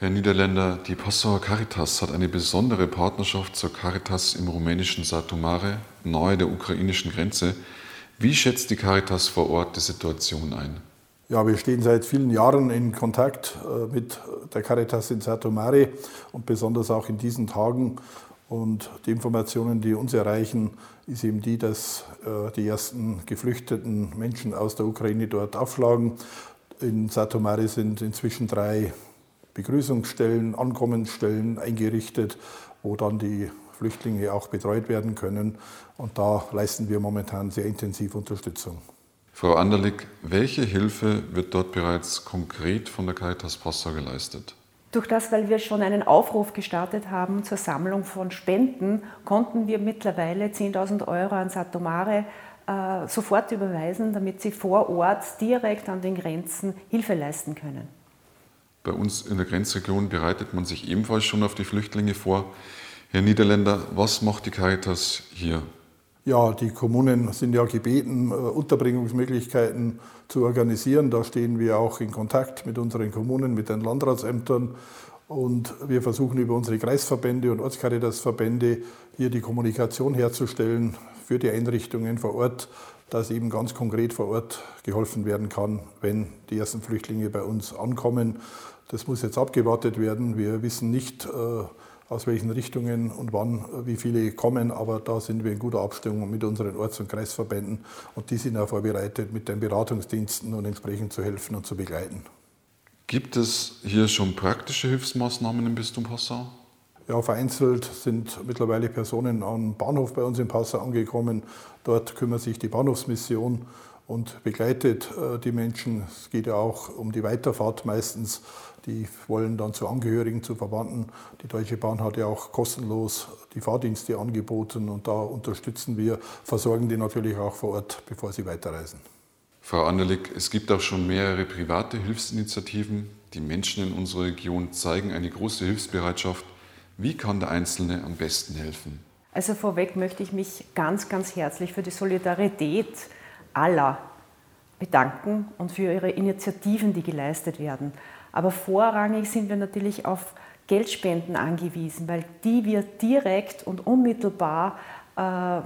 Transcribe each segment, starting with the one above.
Herr Niederländer, die Passauer Caritas hat eine besondere Partnerschaft zur Caritas im rumänischen Satumare, nahe der ukrainischen Grenze. Wie schätzt die Caritas vor Ort die Situation ein? Ja, wir stehen seit vielen Jahren in Kontakt äh, mit der Caritas in Satumare und besonders auch in diesen Tagen. Und die Informationen, die uns erreichen, ist eben die, dass äh, die ersten geflüchteten Menschen aus der Ukraine dort aufschlagen. In Satomare sind inzwischen drei Begrüßungsstellen, Ankommensstellen eingerichtet, wo dann die Flüchtlinge auch betreut werden können. Und da leisten wir momentan sehr intensiv Unterstützung. Frau Anderlik, welche Hilfe wird dort bereits konkret von der Caritas Passau geleistet? Durch das, weil wir schon einen Aufruf gestartet haben zur Sammlung von Spenden, konnten wir mittlerweile 10.000 Euro an Satomare äh, sofort überweisen, damit sie vor Ort direkt an den Grenzen Hilfe leisten können. Bei uns in der Grenzregion bereitet man sich ebenfalls schon auf die Flüchtlinge vor. Herr Niederländer, was macht die Caritas hier? Ja, die Kommunen sind ja gebeten, äh, Unterbringungsmöglichkeiten zu organisieren. Da stehen wir auch in Kontakt mit unseren Kommunen, mit den Landratsämtern. Und wir versuchen über unsere Kreisverbände und Ortskaritasverbände hier die Kommunikation herzustellen für die Einrichtungen vor Ort, dass eben ganz konkret vor Ort geholfen werden kann, wenn die ersten Flüchtlinge bei uns ankommen. Das muss jetzt abgewartet werden. Wir wissen nicht, äh, aus welchen Richtungen und wann äh, wie viele kommen, aber da sind wir in guter Abstimmung mit unseren Orts- und Kreisverbänden und die sind auch vorbereitet, mit den Beratungsdiensten und entsprechend zu helfen und zu begleiten. Gibt es hier schon praktische Hilfsmaßnahmen im Bistum Passau? Ja, vereinzelt sind mittlerweile Personen am Bahnhof bei uns in Passau angekommen. Dort kümmert sich die Bahnhofsmission und begleitet äh, die Menschen. Es geht ja auch um die Weiterfahrt meistens. Die wollen dann zu Angehörigen, zu Verwandten. Die Deutsche Bahn hat ja auch kostenlos die Fahrdienste angeboten und da unterstützen wir, versorgen die natürlich auch vor Ort, bevor sie weiterreisen. Frau Anderlik, es gibt auch schon mehrere private Hilfsinitiativen. Die Menschen in unserer Region zeigen eine große Hilfsbereitschaft. Wie kann der Einzelne am besten helfen? Also vorweg möchte ich mich ganz, ganz herzlich für die Solidarität aller bedanken und für ihre Initiativen, die geleistet werden. Aber vorrangig sind wir natürlich auf Geldspenden angewiesen, weil die wir direkt und unmittelbar äh,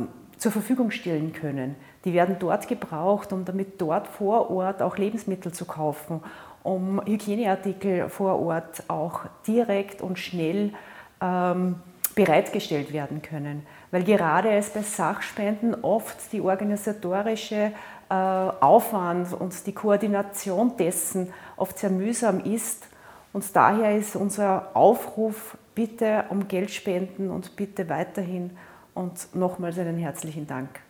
zur Verfügung stellen können. Die werden dort gebraucht, um damit dort vor Ort auch Lebensmittel zu kaufen, um Hygieneartikel vor Ort auch direkt und schnell ähm, bereitgestellt werden können. Weil gerade es bei Sachspenden oft die organisatorische äh, Aufwand und die Koordination dessen oft sehr mühsam ist. Und daher ist unser Aufruf, bitte um Geld spenden und bitte weiterhin und nochmals einen herzlichen Dank.